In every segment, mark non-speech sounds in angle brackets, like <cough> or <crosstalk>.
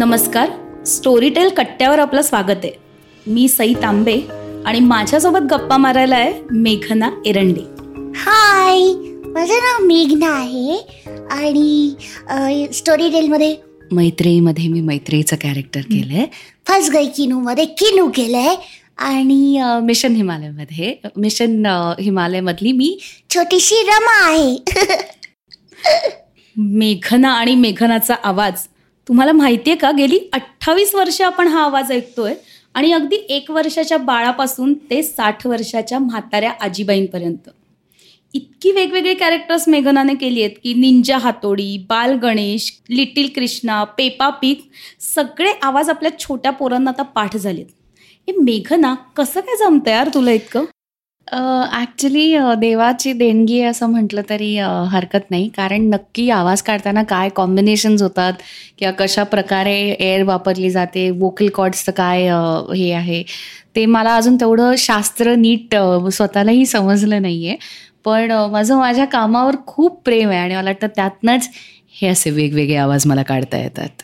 नमस्कार. स्टोरीटेल कट्ट्यावर आपलं स्वागत आहे. मी सई तांबे आणि माझ्यासोबत गप्पा मारायला आहे मेघना एरंडे. हाय माझं नाव मेघना आहे आणि स्टोरी टेलमध्ये मैत्रेयीमध्ये मी मैत्रेयीचं कॅरेक्टर केलंय. फर्स्ट गई किनूमध्ये किनू केलंय. आणि मिशन हिमालयमध्ये मिशन हिमालयमधली मी छोटीशी रमा आहे. <laughs> मेघना आणि मेघनाचा आवाज तुम्हाला माहितीये का गेली अठ्ठावीस वर्ष आपण हा आवाज ऐकतोय आणि अगदी एक वर्षाच्या बाळापासून ते साठ वर्षाच्या म्हाताऱ्या आजीबाईंपर्यंत. इतकी वेगवेगळी कॅरेक्टर्स मेघनाने केली आहेत की ninja Hattori Bal Ganesh little Krishna Peppa Pig सगळे आवाज आपल्या छोट्या पोरांना आता पाठ झालेत. हे मेघना कसं काय जमतं यार तुला इतकं? ॲक्च्युली देवाची देणगी आहे असं म्हटलं तरी हरकत नाही. कारण नक्की आवाज काढताना काय कॉम्बिनेशन्स होतात किंवा कशा प्रकारे एअर वापरली जाते वोकल कॉर्ड्सचं काय हे आहे ते मला अजून तेवढं शास्त्र नीट स्वतःलाही समजलं नाही आहे पण माझं माझ्या कामावर खूप प्रेम आहे आणि मला वाटतं त्यातनंच हे असे वेगवेगळे आवाज मला काढता येतात.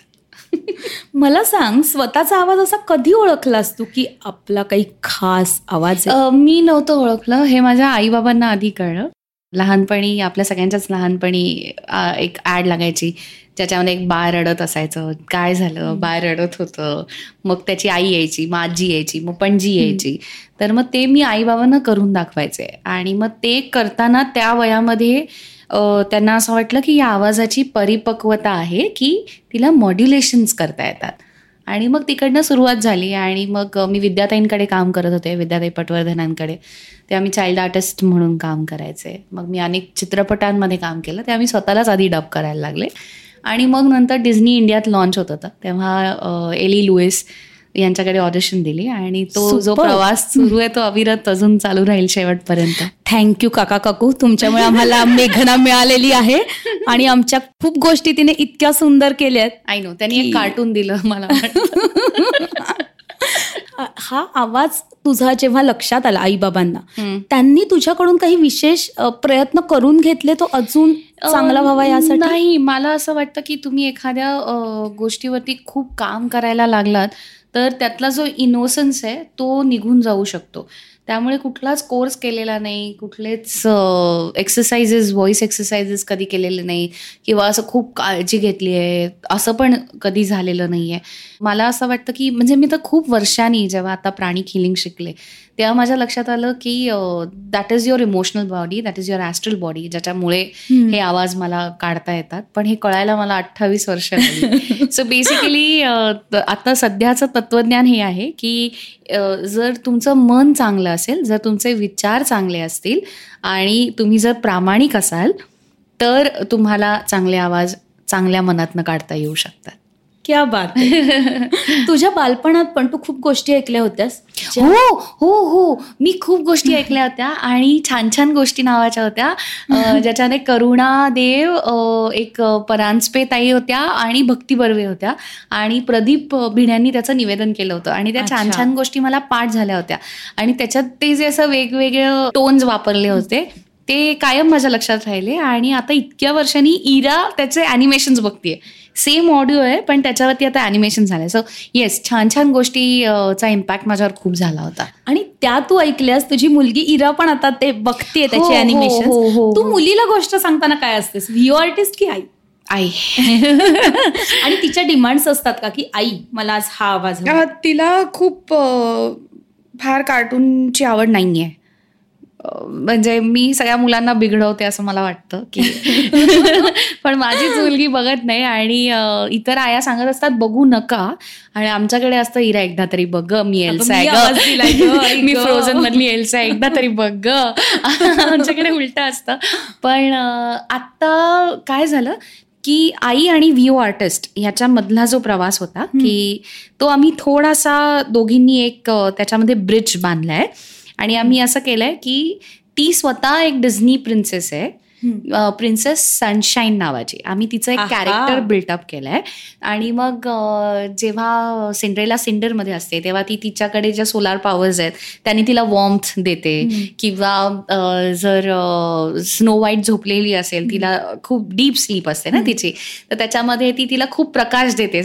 मला सांग स्वतःचा आवाज असा कधी ओळखलास तू की आपला काही खास आवाज मी नव्हतं ओळखलं. हे माझ्या आईबाबांना आधी कळलं. लहानपणी आपल्या सगळ्यांच्याच लहानपणी एक ॲड लागायची. ज्याच्यामध्ये एक बाळ रडत असायचं. काय झालं? बाळ रडत होतं. मग त्याची आई यायची आजी यायची मग पणजी यायची. तर मग ते मी आईबाबांना करून दाखवायचे. आणि मग ते करताना त्या वयामध्ये त्यांना असं वाटलं की या आवाजाची परिपक्वता आहे की तिला मॉड्युलेशन्स करता येतात. आणि मग तिकडनं सुरुवात झाली आणि मग मी विद्याताईंकडे काम करत होते विद्याताई पटवर्धनांकडे. ते आम्ही चाइल्ड आर्टिस्ट म्हणून काम करायचे. मग मी अनेक चित्रपटांमध्ये काम केलं. ते आम्ही स्वतःलाच आधी डब करायला लागले. आणि मग नंतर डिझनी इंडियात लॉन्च होत होतं. तेव्हा एली लुईस यांच्याकडे ऑडिशन दिली आणि तो जो. प्रवास सुरू आहे तो अविरत अजून चालू राहील शेवटपर्यंत थँक्यू काका काकू तुमच्यामुळे आम्हाला मेघना मिळालेली आहे आणि आमच्या खूप गोष्टी तिने इतक्या सुंदर केल्यात आय नो त्यांनी एक कार्टून दिलं मला. <laughs> हा आवाज तुझा जेव्हा लक्षात आला आईबाबांना. त्यांनी तुझ्याकडून काही विशेष प्रयत्न करून घेतले तो अजून चांगला व्हावा यासाठी नाही मला असं वाटतं की तुम्ही एखाद्या गोष्टीवरती खूप काम करायला लागलात तर त्यातला जो इनोसन्स आहे तो निघून जाऊ शकतो त्यामुळे कुठलाच कोर्स केलेला नाही कुठलेच एक्सरसाइजेस व्हॉइस एक्सरसाइजेस कधी केलेले नाही किंवा असं खूप काळजी घेतली आहे असं पण कधी झालेलं नाही आहे मला असं वाटतं की म्हणजे मी तर खूप वर्षांनी जेव्हा आता प्राणिक हिलिंग शिकले तेव्हा माझ्या लक्षात आलं की that is your emotional body that is your astral body ज्याच्यामुळे. हे आवाज मला काढता येतात. पण हे कळायला मला अठ्ठावीस वर्ष सो बेसिकली <laughs> आता सध्याचं तत्वज्ञान हे आहे की जर तुमचं मन चांगलं असेल जर तुमचे विचार चांगले असतील आणि तुम्ही जर प्रामाणिक असाल तर तुम्हाला चांगले आवाज चांगल्या मनातनं काढता येऊ शकतात. क्या बात. <laughs> तुझ्या बालपणात पण तू खूप गोष्टी ऐकल्या होत्यास? हो हो हो. मी खूप गोष्टी ऐकल्या होत्या आणि छान छान गोष्टी नावाच्या होत्या. <laughs> ज्याच्याने करुणा देव एक परांजपे ताई होत्या आणि भक्ती बर्वे होत्या. आणि प्रदीप भिण्यांनी त्याचं निवेदन केलं होतं. आणि त्या छान. छान गोष्टी मला पाठ झाल्या होत्या. आणि त्याच्यात ते जे असं वेगवेगळे टोन्स वापरले होते ते कायम माझ्या लक्षात राहिले. आणि आता इतक्या वर्षांनी इरा त्याचे ॲनिमेशन्स बघतीये. सेम ऑडिओ आहे पण त्याच्यावरती आता ॲनिमेशन झालंय. सो येस छान छान गोष्टी अ, चा इम्पॅक्ट माझ्यावर खूप झाला होता. आणि त्या तू ऐकल्यास तुझी मुलगी इरा पण आता ते बघतीये हो, त्याची अॅनिमेशन तू हो. मुलीला गोष्ट सांगताना काय असतेस? व्हिओ आर्टिस्ट की आई? आई. <laughs> आणि तिच्या डिमांड्स असतात का की आई मला आज हा आवाज तिला खूप फार कार्टूनची आवड नाही आहे म्हणजे मी सगळ्या मुलांना बिघडवते असं मला वाटतं की <laughs> पण माझीच मुलगी बघत नाही आणि इतर आया सांगत असतात बघू नका. आणि आमच्याकडे असतं इरा एकदा तरी बघ मी एल्सा मी आहे. फ्रोझन <laughs> मधली एल्सा एकदा तरी बघ ग. <laughs> आमच्याकडे उलट असतं. पण आत्ता काय झालं की आई आणि व्ह्यू आर्टिस्ट ह्याच्यामधला जो प्रवास होता की तो आम्ही थोडासा दोघींनी एक त्याच्यामध्ये ब्रिज बांधलाय. आणि आम्ही असं केलंय की ती स्वतः एक डिझनी प्रिन्सेस आहे. प्रिन्सेस सनशाईन नावाची. आम्ही तिचं एक. कॅरेक्टर बिल्टअप केलंय. आणि मग जेव्हा सिंड्रेला सिंडरमध्ये असते तेव्हा ती तिच्याकडे ज्या सोलार पॉवर्स आहेत त्यांनी तिला वॉर्म्थ देते. किंवा जर स्नो व्हाईट झोपलेली असेल तिला खूप डीप स्लीप असते ना तिची. तर त्याच्यामध्ये ती तिला खूप प्रकाश देते.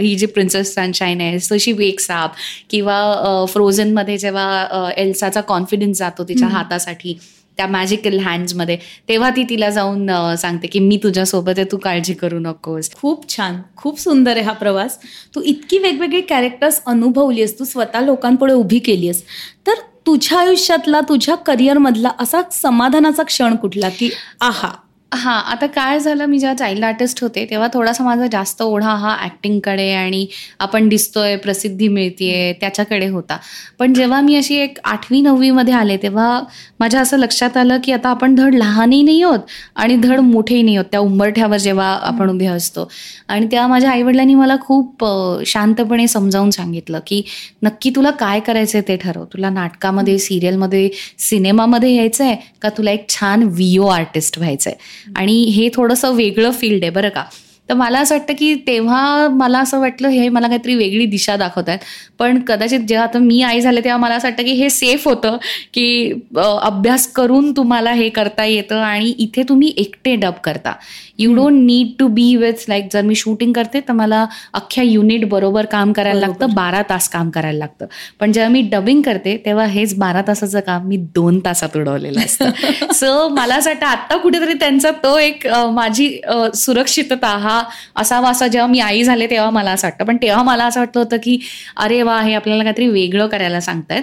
ही जी प्रिन्सेस सनशाईन आहे सो शी वेक्स अप किंवा फ्रोझनमध्ये जेव्हा एल्साचा कॉन्फिडन्स जातो तिच्या हातासाठी. त्या मॅजिकल हँड्समध्ये तेव्हा ती तिला जाऊन सांगते की मी तुझ्यासोबत आहे तू काळजी करू नकोस. खूप छान. खूप सुंदर आहे हा प्रवास. तू इतकी वेगवेगळी कॅरेक्टर्स अनुभवली आहेस. तू स्वतः लोकांपुढे उभी केली आहेस. तर तुझ्या आयुष्यातला तुझ्या करिअरमधला असा समाधानाचा क्षण कुठला की आहा हां आता काय झालं? मी जेव्हा चाइल्ड आर्टिस्ट होते तेव्हा थोडासा माझा जास्त ओढा हा ॲक्टिंगकडे आणि आपण दिसतोय प्रसिद्धी मिळतीये त्याच्याकडे होता. पण जेव्हा मी अशी एक आठवी नववीमध्ये आले तेव्हा माझ्या असं लक्षात आलं की आता आपण धड लहानही नाही आहोत आणि धड मोठेही नाही आहोत त्या उंबरठ्यावर जेव्हा आपण उभे असतो. आणि तेव्हा माझ्या आईवडिलांनी मला खूप शांतपणे समजावून सांगितलं की नक्की तुला काय करायचंय ते ठरव. तुला नाटकामध्ये सिरियलमध्ये सिनेमामध्ये यायचं आहे का? तुला एक छान व्हिओ आर्टिस्ट व्हायचं आहे आणि हे थोडंसं वेगळं फील्ड आहे बरं का? तर मला असं वाटतं की तेव्हा मला असं वाटलं हे मला काहीतरी वेगळी दिशा दाखवत आहेत पण कदाचित जेव्हा आता मी आई झाले तेव्हा मला असं वाटतं की हे सेफ होतं की अभ्यास करून तुम्हाला हे करता येतं आणि इथे तुम्ही एकटे डब करता. You don't need to be with like जर मी शूटिंग करते तर मला अख्ख्या युनिट बरोबर काम करायला. लागतं बारा तास काम करायला लागतं. पण जेव्हा मी डबिंग करते तेव्हा हेच बारा तासाचं काम मी दोन तासात उडवलेलं असतं. <laughs> सो मला असं वाटतं आत्ता कुठेतरी त्यांचा तो एक माझी सुरक्षितता हा असावा असा जेव्हा मी आई झाले तेव्हा मला असं वाटतं. पण तेव्हा मला असं वाटलं होतं की अरे वा हे आपल्याला काहीतरी वेगळं करायला सांगतायत.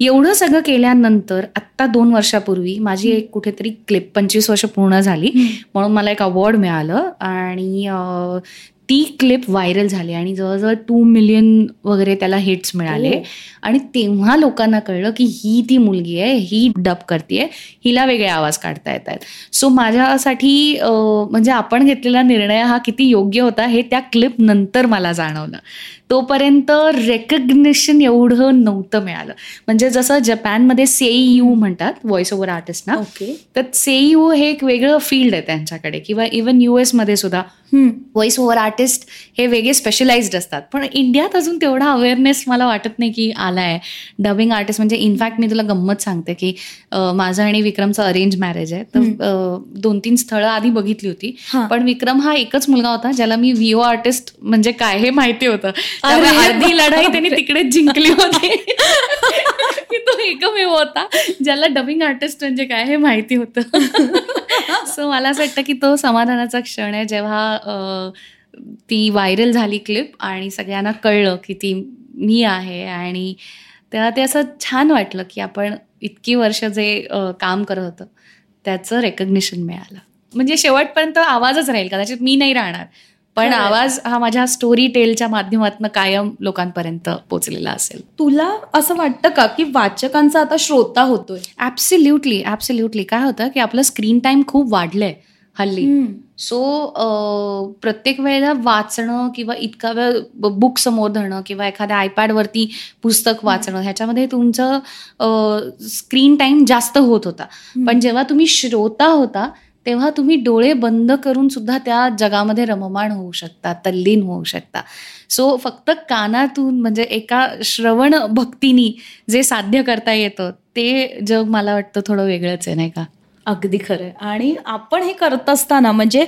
एवढं सगळं केल्यानंतर आत्ता दोन वर्षापूर्वी माझी एक कुठेतरी क्लिप पंचवीस वर्ष पूर्ण झाली. म्हणून मला एक अवॉर्ड मिळालं आणि ती क्लिप व्हायरल झाली आणि जवळजवळ टू मिलियन वगैरे त्याला हिट्स मिळाले. ओ. आणि तेव्हा लोकांना कळलं की ही ती मुलगी आहे ही डब करते हिला वेगळे आवाज काढता येत आहेत सो माझ्यासाठी म्हणजे आपण घेतलेला निर्णय हा किती योग्य होता हे त्या क्लिप नंतर मला जाणवलं. तोपर्यंत रेकग्निशन एवढं नव्हतं मिळालं. म्हणजे जसं जपानमध्ये सेई यू म्हणतात व्हॉइस ओव्हर आर्टिस्ट ना. ओके तर सेई यू हे एक वेगळं फील्ड आहे त्यांच्याकडे. किंवा इवन यू मध्ये सुद्धा. व्हॉइस ओव्हर आर्टिस्ट हे वेगळे स्पेशलाइज्ड असतात. पण इंडियात अजून तेवढा अवेअरनेस मला वाटत नाही की आला आहे डबिंग आर्टिस्ट म्हणजे इनफॅक्ट मी तुला गंमत सांगते की माझं आणि विक्रमचं अरेंज मॅरेज आहे. तर दोन तीन स्थळं आधी बघितली होती. पण विक्रम हा एकच मुलगा होता ज्याला मी व्हिओ आर्टिस्ट म्हणजे काय हे माहिती होतं. अर्धी लढाई त्यांनी तिकडेच जिंकली होती. की तो एकमेव होता ज्याला डबिंग आर्टिस्ट म्हणजे काय हे माहिती होतं. सो मला असं वाटतं की तो समाधानाचा क्षण आहे. जेव्हा ती व्हायरल झाली क्लिप आणि सगळ्यांना कळलं की ती मी आहे आणि तेव्हा ते असं छान वाटलं की आपण इतकी वर्ष जे काम करत होतं त्याचं रेकग्निशन मिळालं. म्हणजे शेवटपर्यंत आवाजच राहील. कदाचित मी नाही राहणार. पण. आवाज हा माझ्या स्टोरी टेलच्या माध्यमातून कायम लोकांपर्यंत पोचलेला असेल. तुला असं वाटतं का की वाचकांचा आता श्रोता होतोय? ॲब्सल्युटली ॲब्सल्युटली काय होतं की आपलं स्क्रीन टाईम खूप वाढलंय हल्ली. सो प्रत्येक वेळेला वाचणं किंवा इतका वेळ बुक समोर धरणं किंवा एखाद्या आयपॅडवरती पुस्तक वाचणं ह्याच्यामध्ये तुमचं स्क्रीन टाईम जास्त होत होता. पण जेव्हा तुम्ही श्रोता होता तेव्हा तुम्ही डोळे बंद करून सुद्धा त्या जगामध्ये रममाण होऊ शकता तल्लीन होऊ शकता. सो फक्त कानातून म्हणजे एका श्रवण भक्तीनी जे साध्य करता येतं ते जग मला वाटतं थोडं वेगळंच आहे नाही का? अगदी खरंय. आणि आपण हे करत असताना म्हणजे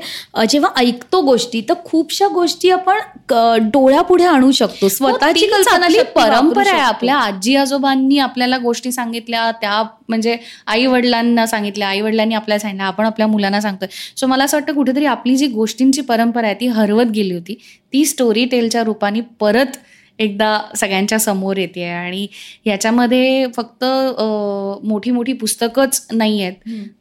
जेव्हा ऐकतो गोष्टी तर खूपशा गोष्टी आपण डोळ्यापुढे आणू शकतो. स्वतःची तीच कल्पना परंपरा आहे. आपल्या. आजी आजोबांनी आपल्याला गोष्टी सांगितल्या त्या म्हणजे आई वडिलांना सांगितल्या आई वडिलांनी आपल्याला सांगितलं आपण आपल्या मुलांना सांगतोय. सो मला असं वाटतं कुठेतरी आपली जी गोष्टींची परंपरा आहे ती हरवत गेली होती. ती स्टोरी टेलच्या रूपाने परत एकदा सगळ्यांच्या समोर येते आणि ह्याच्यामध्ये फक्त मोठी मोठी पुस्तकच नाही आहेत.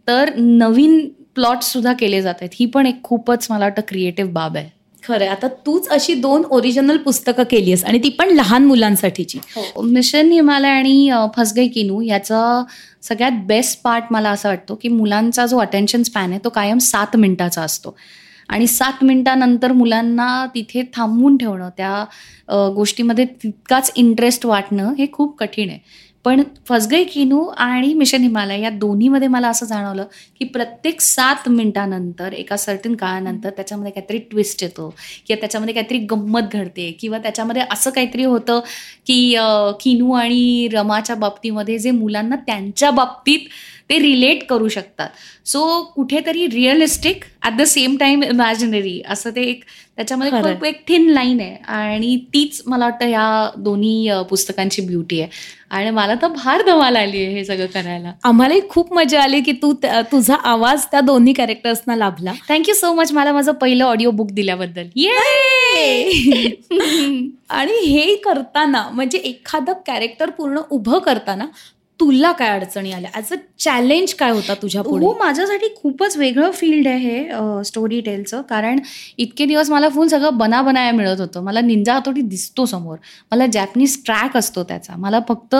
तर नवीन प्लॉट सुद्धा केले जात आहेत. ही पण एक खूपच मला वाटतं क्रिएटिव्ह बाब आहे. खरंय आता तूच अशी दोन ओरिजिनल पुस्तकं केली आहेस आणि ती पण लहान मुलांसाठीची. मिशन हिमालय आणि अ, फसगई किनू याचा सगळ्यात बेस्ट पार्ट मला असं वाटतो की मुलांचा जो अटेन्शन स्पॅन आहे तो कायम सात मिनिटाचा असतो. आणि सात मिनिटानंतर मुलांना तिथे थांबवून ठेवणं त्या गोष्टीमध्ये तितकाच इंटरेस्ट वाटणं हे खूप कठीण आहे. पण फसगई किनू आणि मिशन हिमालय या दोन्हीमध्ये मला असं जाणवलं की प्रत्येक सात मिनिटानंतर एका सर्टन काळानंतर त्याच्यामध्ये काहीतरी ट्विस्ट येतो किंवा त्याच्यामध्ये काहीतरी गंमत घडते किंवा त्याच्यामध्ये असं काहीतरी होतं की किनू आणि रमाच्या बाबतीमध्ये जे मुलांना त्यांच्या बाबतीत ते रिलेट करू शकतात. सो कुठेतरी realistic at the same time imaginary असं ते एक त्याच्यामध्ये. खूप एक थिन लाईन आहे. आणि तीच मला वाटतं ह्या दोन्ही पुस्तकांची ब्युटी आहे. आणि मला तर फार धमाल आली आहे हे सगळं करायला. आम्हालाही खूप मजा आली की तू तुझा आवाज त्या दोन्ही कॅरेक्टर्सना लाभला. थँक्यू सो मच मला माझं पहिलं ऑडिओ बुक दिल्याबद्दल ये <laughs> आणि हे करताना म्हणजे एखादं कॅरेक्टर पूर्ण उभं करताना तुला काय अडचणी आल्या? ॲज अ चॅलेंज काय होता तुझ्या पुढे? हो माझ्यासाठी खूपच वेगळं फील्ड आहे हे स्टोरी टेलचं कारण इतके दिवस मला फुल सगळं बना बनाया मिळत होतं. मला निंजा हातोटी दिसतो समोर. मला जॅपनीज ट्रॅक असतो त्याचा. मला फक्त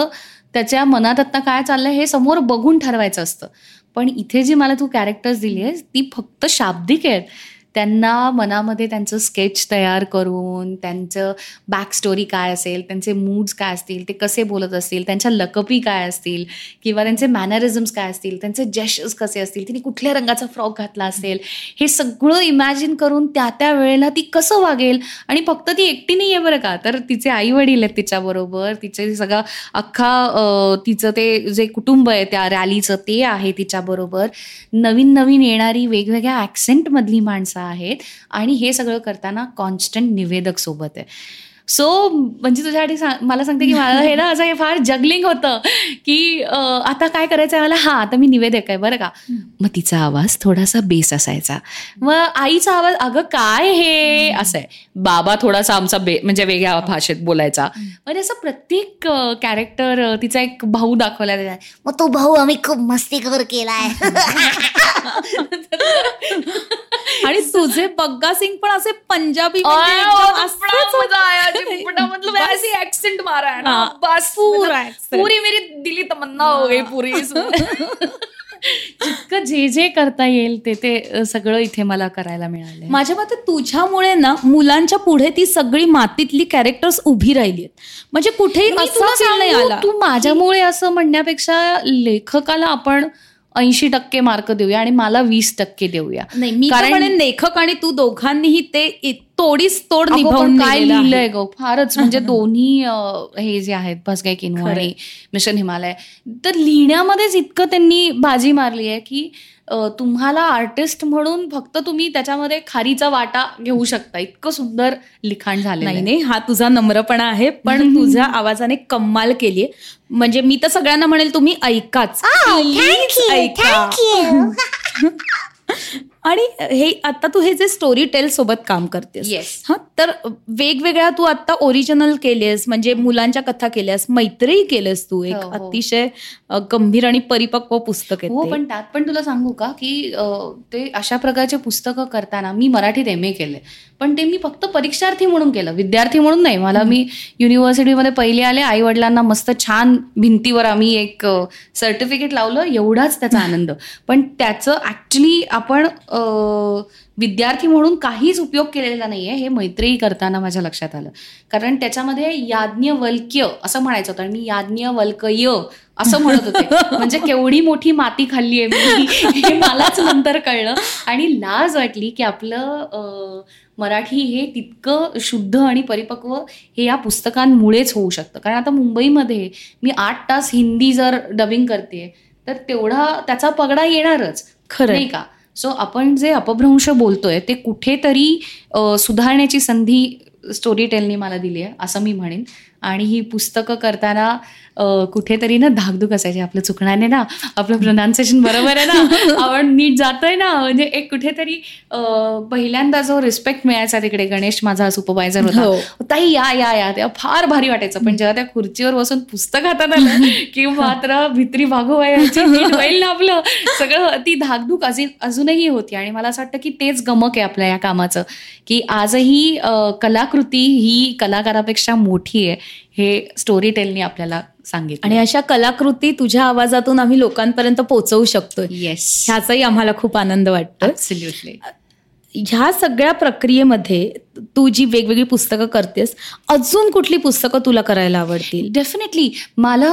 त्याच्या मनात आता काय चाललंय हे समोर बघून ठरवायचं असतं. पण इथे जी मला तू कॅरेक्टर्स दिली आहेस ती फक्त शाब्दिक आहेत. त्यांना मनामध्ये त्यांचं स्केच तयार करून त्यांचं बॅक स्टोरी काय असेल त्यांचे मूड्स काय असतील ते कसे बोलत असतील त्यांच्या लकपी काय असतील किंवा त्यांचे मॅनरिझम्स काय असतील त्यांचे जेशस कसे असतील तिने कुठल्या रंगाचा फ्रॉक घातला असेल हे सगळं इमॅजिन करून त्या त्या वेळेला ती कसं वागेल? आणि फक्त ती एकटी नाही आहे बरं का? तर तिचे आई वडील आहेत तिच्याबरोबर तिचे सगळा अख्खा तिचं ते जे कुटुंब आहे त्या रॅलीचं ते आहे तिच्याबरोबर नवीन नवीन येणारी वेगवेगळ्या ॲक्सेंटमधली माणसं आहेत. आणि हे सगळं करताना कॉन्स्टंट निवेदक सोबत आहे. सो म्हणजे तुझ्यासाठी मला सांगते की मला हे ना असं हे फार जगलिंग होतं की आता काय करायचं आहे मला? हा आता मी निवेदक आहे बरं का? मग तिचा आवाज थोडासा बेस असायचा. मग आईचा आवाज अगं काय हे? असं आहे. बाबा थोडासा आमचा बे म्हणजे वेगळ्या भाषेत बोलायचा. म्हणजे असं प्रत्येक कॅरेक्टर तिचा एक भाऊ दाखवला गेला मग तो भाऊ आम्ही खूप मस्तीखोर केलाय. <laughs> आणि तुझे बग्गा सिंग पण असे पंजाबी म्हणजे. एक्सेंट मारा है हाँ, बस. पूरा. पूरी मेरी दिली तमन्ना हो गई पूरी. <laughs> जितकं जे जे करता येईल ते ते सगळं इथे मला करायला मिळालं माझ्या मते तुझ्यामुळे ना मुलांच्या पुढे ती सगळी मातीतली कॅरेक्टर्स उभी राहिली आहेत. म्हणजे कुठेही असा नाही आला. तू माझ्यामुळे असं म्हणण्यापेक्षा लेखकाला आपण ऐंशी टक्के मार्क देऊया आणि मला वीस टक्के देऊया. नाही मी कारण- लेखक आणि तू दोघांनीही ते तोडीस तोड निभावून काय. लिहिलंय ग फारच म्हणजे <laughs> दोन्ही हे जे आहेत भसगाय किनू. आणि मिशन हिमालय तर लिहिण्यामध्येच इतकं त्यांनी बाजी मारली आहे की तुम्हाला आर्टिस्ट म्हणून फक्त तुम्ही त्याच्यामध्ये खारीचा वाटा घेऊ शकता इतकं सुंदर लिखाण झालेलं नाही. नाही हा तुझा नम्रपणा आहे पण <laughs> तुझ्या आवाजाने कम्माल केलीये म्हणजे मी तर सगळ्यांना म्हणेल तुम्ही ऐकाच थँक्यू ऐका. <laughs> आणि हे आता तू हे जे स्टोरी टेल सोबत काम करतेस Yes. हा तर वेगवेगळ्या तू आता ओरिजिनल केलेस म्हणजे मुलांच्या कथा केल्यास मैत्रीही केलेस तू एक हो, हो. अतिशय गंभीर आणि परिपक्व पुस्तक आहे हो. पण त्यात पण तुला सांगू का की ते अशा प्रकारचे पुस्तकं करताना मी मराठीत एम ए केले पण ते मी फक्त परीक्षार्थी म्हणून केलं. विद्यार्थी म्हणून नाही. मला मी युनिव्हर्सिटीमध्ये पहिले आले आई वडिलांना मस्त छान भिंतीवर आम्ही एक सर्टिफिकेट लावलं. एवढाच त्याचा आनंद. पण त्याचं ऍक्च्युली आपण विद्यार्थी म्हणून काहीच उपयोग केलेला नाहीये हे मैत्री करताना माझ्या लक्षात आलं. कारण त्याच्यामध्ये याज्ञवल्क्य असं म्हणायचं होतं आणि मी याज्ञवल्कय असं म्हणत होते. म्हणजे केवढी मोठी माती खाल्ली आहे मी हे मलाच नंतर कळलं. आणि लाज वाटली की आपलं मराठी हे तितकं शुद्ध आणि परिपक्व हे या पुस्तकांमुळेच होऊ शकतं. कारण आता मुंबईमध्ये मी आठ तास हिंदी जर डबिंग करते तर तेवढा त्याचा पगडा येणारच. खरंय. नाही का? सो आपण जे अपभ्रंश बोलतोय ते कुठेतरी सुधारण्याची संधी स्टोरी टेलनी मला दिली आहे असं मी म्हणेन. आणि ही पुस्तकं करताना कुठेतरी ना धाकधूक असायची. आपलं चुकण्याने ना आपलं प्रोनाऊन्सिएशन बरोबर आहे ना <laughs> आपण नीट जातोय ना. म्हणजे एक कुठेतरी पहिल्यांदा जो रिस्पेक्ट मिळायचा तिकडे गणेश माझा सुपरवायझर होता. हो. ताई या या या. तेव्हा फार भारी वाटायचं. पण जेव्हा त्या खुर्चीवर बसून पुस्तक हातात आलं <laughs> की मात्र भित्री भागवायची होईल ना आपलं सगळं ती धाकधूक अजून अजूनही होती. आणि मला असं वाटतं की तेच गमक आहे आपल्या या कामाचं की आजही कलाकृती ही कलाकारापेक्षा मोठी आहे. हे स्टोरी टेलनी आपल्याला सांगितलं. आणि अशा कलाकृती तुझ्या आवाजातून आम्ही लोकांपर्यंत पोहोचवू शकतोय. येस ह्याचाही आम्हाला खूप आनंद वाटतो ह्या सगळ्या प्रक्रियेमध्ये तू जी वेगवेगळी पुस्तकं करतेस अजून कुठली पुस्तकं तुला करायला आवडतील? डेफिनेटली मला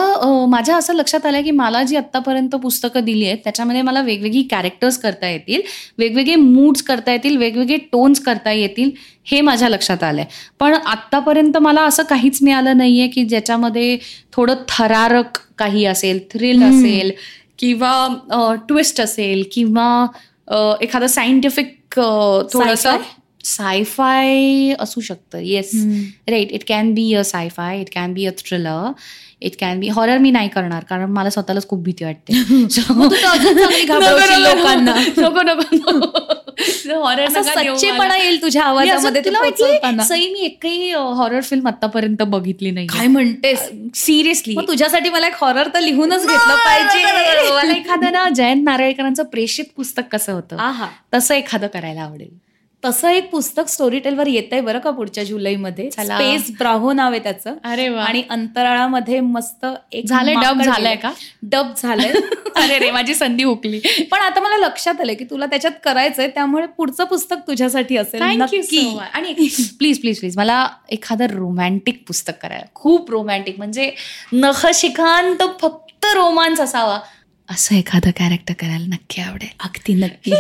माझ्या असं लक्षात आलं की मला जी आत्तापर्यंत पुस्तकं दिली आहेत त्याच्यामध्ये मला वेगवेगळी कॅरेक्टर्स करता येतील वेगवेगळे मूड्स करता येतील वेगवेगळे टोन्स करता येतील हे माझ्या लक्षात आलं आहे पण आत्तापर्यंत मला असं काहीच मिळालं नाही आहे की ज्याच्यामध्ये थोडं थरारक काही असेल थ्रिल. असेल किंवा ट्विस्ट असेल किंवा एखादं सायंटिफिक थोडंसं सायफाय असू शकतं. Yes right it can be a sci fi it can be a thriller it can be horror मी नाही करणार कारण मला स्वतःलाच खूप भीती वाटते. <laughs> लोकांना. नको नको हॉरर सच्चेपणा येईल तुझ्या आवाजामध्ये. सई मी एकही हॉरर फिल्म आतापर्यंत बघितली नाही काय म्हणतेस? सिरियसली तुझ्यासाठी मला एक हॉरर तर लिहूनच घेतलं पाहिजे. मला एखादं ना जयंत नारळीकरांचं प्रेषित पुस्तक कसं होतं? तसं एखादं करायला आवडेल. तसं एक पुस्तक स्टोरी टेलवर येत आहे बरं का पुढच्या जुलैमध्ये. स्पेस ब्राहो नाव आहे त्याचं. अरे आणि अंतराळामध्ये मस्त एक झालंय, डब झालंय. का? डब झालंय. <laughs> अरे रे माझी संधी हुकली. पण आता मला लक्षात आलं की तुला त्याच्यात करायचंय त्यामुळे पुढचं पुस्तक तुझ्यासाठी असेल. आणि प्लीज प्लीज प्लीज मला एखादं रोमॅन्टिक पुस्तक करायला. खूप रोमॅन्टिक म्हणजे नखशिखांत फक्त रोमांस असावा. असं एखादं कॅरेक्टर करायला नक्की आवडेल. अगदी नक्की.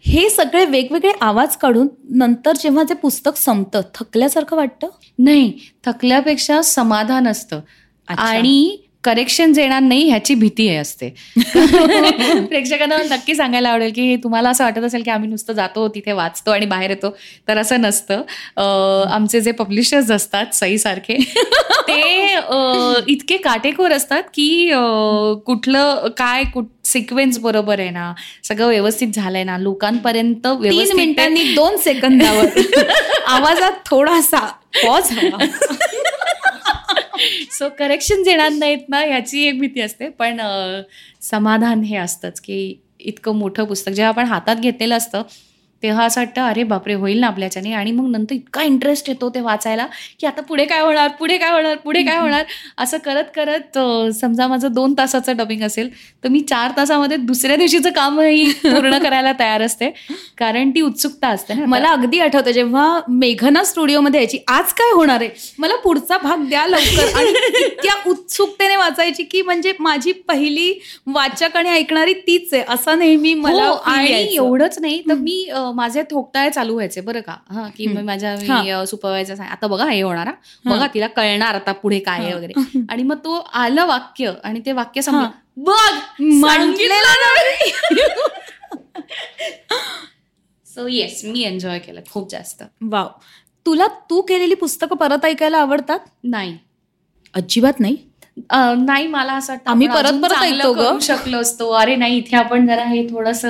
हे सगळे वेगवेगळे आवाज काढून नंतर जेव्हा ते पुस्तक संपतं थकल्यासारखं वाटतं? नाही थकल्यापेक्षा समाधान असतं. आणि करेक्शन येणार नाही ह्याची भीती आहे असते. <laughs> प्रेक्षकांना नक्की सांगायला आवडेल की तुम्हाला असं वाटत असेल की आम्ही नुसतं जातो तिथे वाचतो आणि बाहेर येतो तर असं नसतं. आमचे जे पब्लिशर्स असतात सईसारखे <laughs> ते इतके काटेकोर असतात की कुठलं काय कुठ सिक्वेन्स बरोबर आहे ना सगळं व्यवस्थित झालंय ना लोकांपर्यंत तीन मिनिटांनी दोन सेकंदावर <laughs> आवाजात थोडासा पॉज हवा. सो करेक्शन येणार नाहीत ना ह्याची एक भीती असते. पण समाधान हे असतंच की इतकं मोठं पुस्तक जेव्हा आपण हातात घेतलेलं असतं तेव्हा असं वाटतं अरे बापरे होईल ना आपल्याच्याने. आणि मग नंतर इतका इंटरेस्ट येतो ते वाचायला की आता पुढे काय होणार पुढे काय होणार पुढे काय होणार? असं करत करत समजा माझं दोन तासाचं डबिंग असेल तर मी चार तासामध्ये दुसऱ्या दिवशीचं कामही पूर्ण <laughs> करायला तयार असते. कारण ती उत्सुकता असते मला अगदी आठवतं जेव्हा मेघना स्टुडिओमध्ये यायची आज काय होणार आहे? मला पुढचा भाग द्या लवकर. आणि इतक्या उत्सुकतेने वाचायची की म्हणजे माझी पहिली वाचक आणि ऐकणारी तीच आहे असं नेहमी मला हो, आणि. एवढंच नाही तर मी माझे थोकताळे चालू व्हायचे बरं का? हा की. मी माझ्या. सुपरवायझर आता बघा हे होणार. बघा तिला कळणार आता पुढे काय आहे. वगैरे. <laughs> आणि मग तो आलं वाक्य आणि ते वाक्य हा. बघ सो येस <laughs> मी एन्जॉय केलं खूप जास्त. वाव. तुला तू केलेली पुस्तकं परत ऐकायला आवडतात? नाही. अजिबात नाही? नाही मला असं वाटतं आम्ही परत परत ऐकतो शकलो असतो. अरे नाही इथे आपण जरा हे थोडस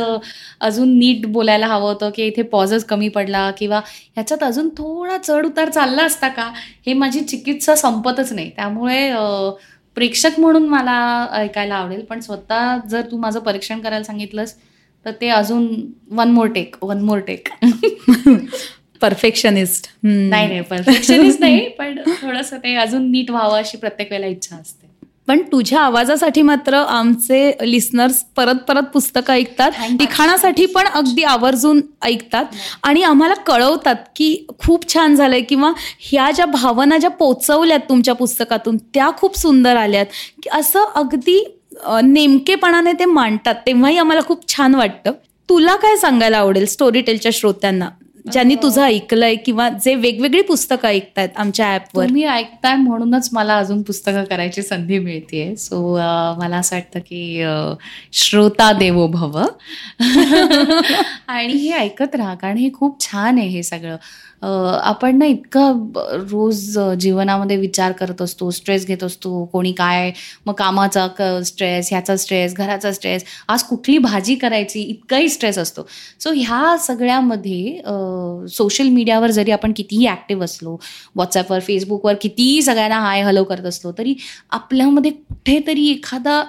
अजून नीट बोलायला हवं होतं की इथे पॉझच कमी पडला किंवा ह्याच्यात अजून थोडा चढ उतार चालला असता का? हे माझी चिकित्सा संपतच नाही. त्यामुळे प्रेक्षक म्हणून मला ऐकायला आवडेल. पण स्वतः जर तू माझं परीक्षण करायला सांगितलंस तर ते अजून one more take one more take perfectionist नाही नाही परफेक्शनिस्ट नाही पण थोडंसं ते अजून नीट व्हावं अशी प्रत्येक वेळेला इच्छा असते. पण तुझ्या आवाजासाठी मात्र आमचे लिस्नर्स परत परत पुस्तकं ऐकतात. लिखाणासाठी पण अगदी आवर्जून ऐकतात. आणि आम्हाला कळवतात की खूप छान झालंय किंवा ह्या ज्या भावना ज्या पोचवल्यात तुमच्या पुस्तकातून त्या खूप सुंदर आल्यात. की असं अगदी नेमकेपणाने ते मांडतात तेव्हाही आम्हाला खूप छान वाटतं. तुला काय सांगायला आवडेल स्टोरी टेलच्या श्रोत्यांना? ज्यांनी तुझं ऐकलंय किंवा जे वेगवेगळी पुस्तकं ऐकतायत आमच्या ऍपवर तुम्ही ऐकताय म्हणूनच मला अजून पुस्तकं करायची संधी मिळते सो मला असं वाटतं की श्रोता देवो भव. <laughs> आणि हे ऐकत राहा कारण हे खूप छान आहे हे सगळं. आपण ना इतकं रोज जीवनामध्ये विचार करत असतो स्ट्रेस घेत असतो कोणी काय मग कामाचा स्ट्रेस ह्याचा स्ट्रेस घराचा स्ट्रेस आज कुठली भाजी करायची इतकाही स्ट्रेस असतो. सो ह्या सगळ्यामध्ये सोशल मीडियावर जरी आपण कितीही ॲक्टिव्ह असलो व्हॉट्सॲपवर फेसबुकवर कितीही सगळ्यांना हाय हॅलो करत असलो तरी आपल्यामध्ये कुठेतरी एखादा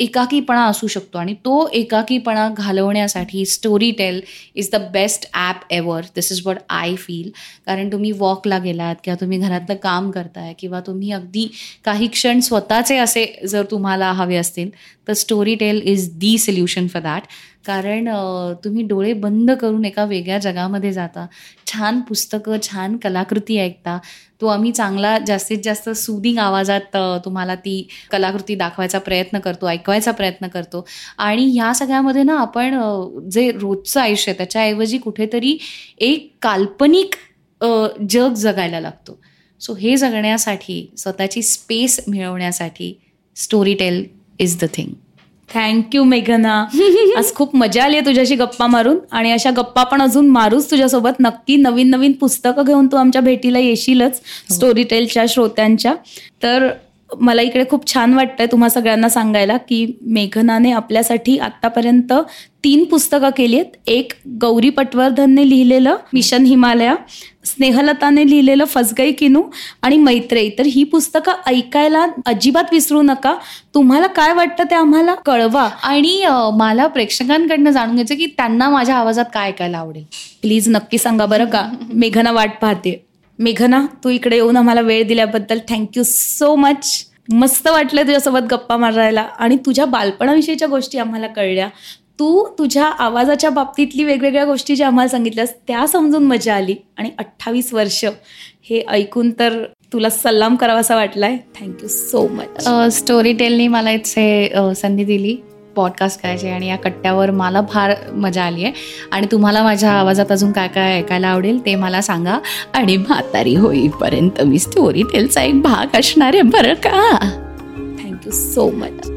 एकाकीपणा असू शकतो आणि तो एकाकीपणा घालवण्यासाठी Storytel is the best app ever this is what I feel कारण तुम्ही वॉकला गेलात किंवा तुम्ही घरातलं काम करताय किंवा तुम्ही अगदी काही क्षण स्वतःचे असे जर तुम्हाला हवे असतील तर Storytel is the solution for that कारण तुम्ही डोळे बंद करून एका वेगळ्या जगामध्ये जाता. छान पुस्तकं छान कलाकृती ऐकता. तो आम्ही चांगला जास्तीत जास्त सुदिंग आवाजात तुम्हाला ती कलाकृती दाखवायचा प्रयत्न करतो ऐकवायचा प्रयत्न करतो. आणि ह्या सगळ्यामध्ये ना आपण जे रोजचं आयुष्य त्याच्याऐवजी कुठेतरी एक काल्पनिक जग जगायला लागतो. सो हे जगण्यासाठी स्वतःची स्पेस मिळवण्यासाठी Storytel is the thing thank you मेघना आज खूप मजा आली आहे तुझ्याशी गप्पा मारून आणि अशा गप्पा पण अजून मारूच तुझ्यासोबत. नक्की नवीन नवीन पुस्तकं घेऊन तू आमच्या भेटीला येशीलच स्टोरी टेलच्या श्रोत्यांच्या. तर मला इकडे खूप छान वाटतंय तुम्हा सगळ्यांना सांगायला की मेघनाने आपल्यासाठी आत्तापर्यंत तीन पुस्तकं केली आहेत. एक गौरी पटवर्धनने लिहिलेलं मिशन हिमालया. स्नेहलताने लिहिलेलं फसगई किनू आणि मैत्रेयी. तर ही पुस्तकं ऐकायला अजिबात विसरू नका. तुम्हाला काय वाटतं ते आम्हाला कळवा. आणि मला प्रेक्षकांकडनं जाणून घ्यायचं की त्यांना माझ्या आवाजात काय ऐकायला आवडेल. प्लीज नक्की सांगा बरं का. मेघना वाट पाहते. मेघना तू इकडे येऊन आम्हाला वेळ दिल्याबद्दल थँक्यू सो मच मस्त वाटलं तुझ्यासोबत गप्पा मारायला आणि तुझ्या बालपणाविषयीच्या गोष्टी आम्हाला कळल्या. तू तुझ्या आवाजाच्या बाबतीतली वेगवेगळ्या गोष्टी ज्या आम्हाला सांगितल्यास त्या समजून मजा आली. आणि अठ्ठावीस वर्ष हे ऐकून तर तुला सल्लाम करावासा वाटलाय. थँक्यू सो मच स्टोरी टेलनी मला इथे संधी दिली पॉडकास्ट करायची आणि या कट्ट्यावर मला फार मजा आली आहे. आणि तुम्हाला माझ्या आवाजात अजून काय काय ऐकायला आवडेल ते मला सांगा. आणि म्हातारी होईपर्यंत मी स्टोरी टेलचा एक भाग असणार आहे बरं का? Thank you so much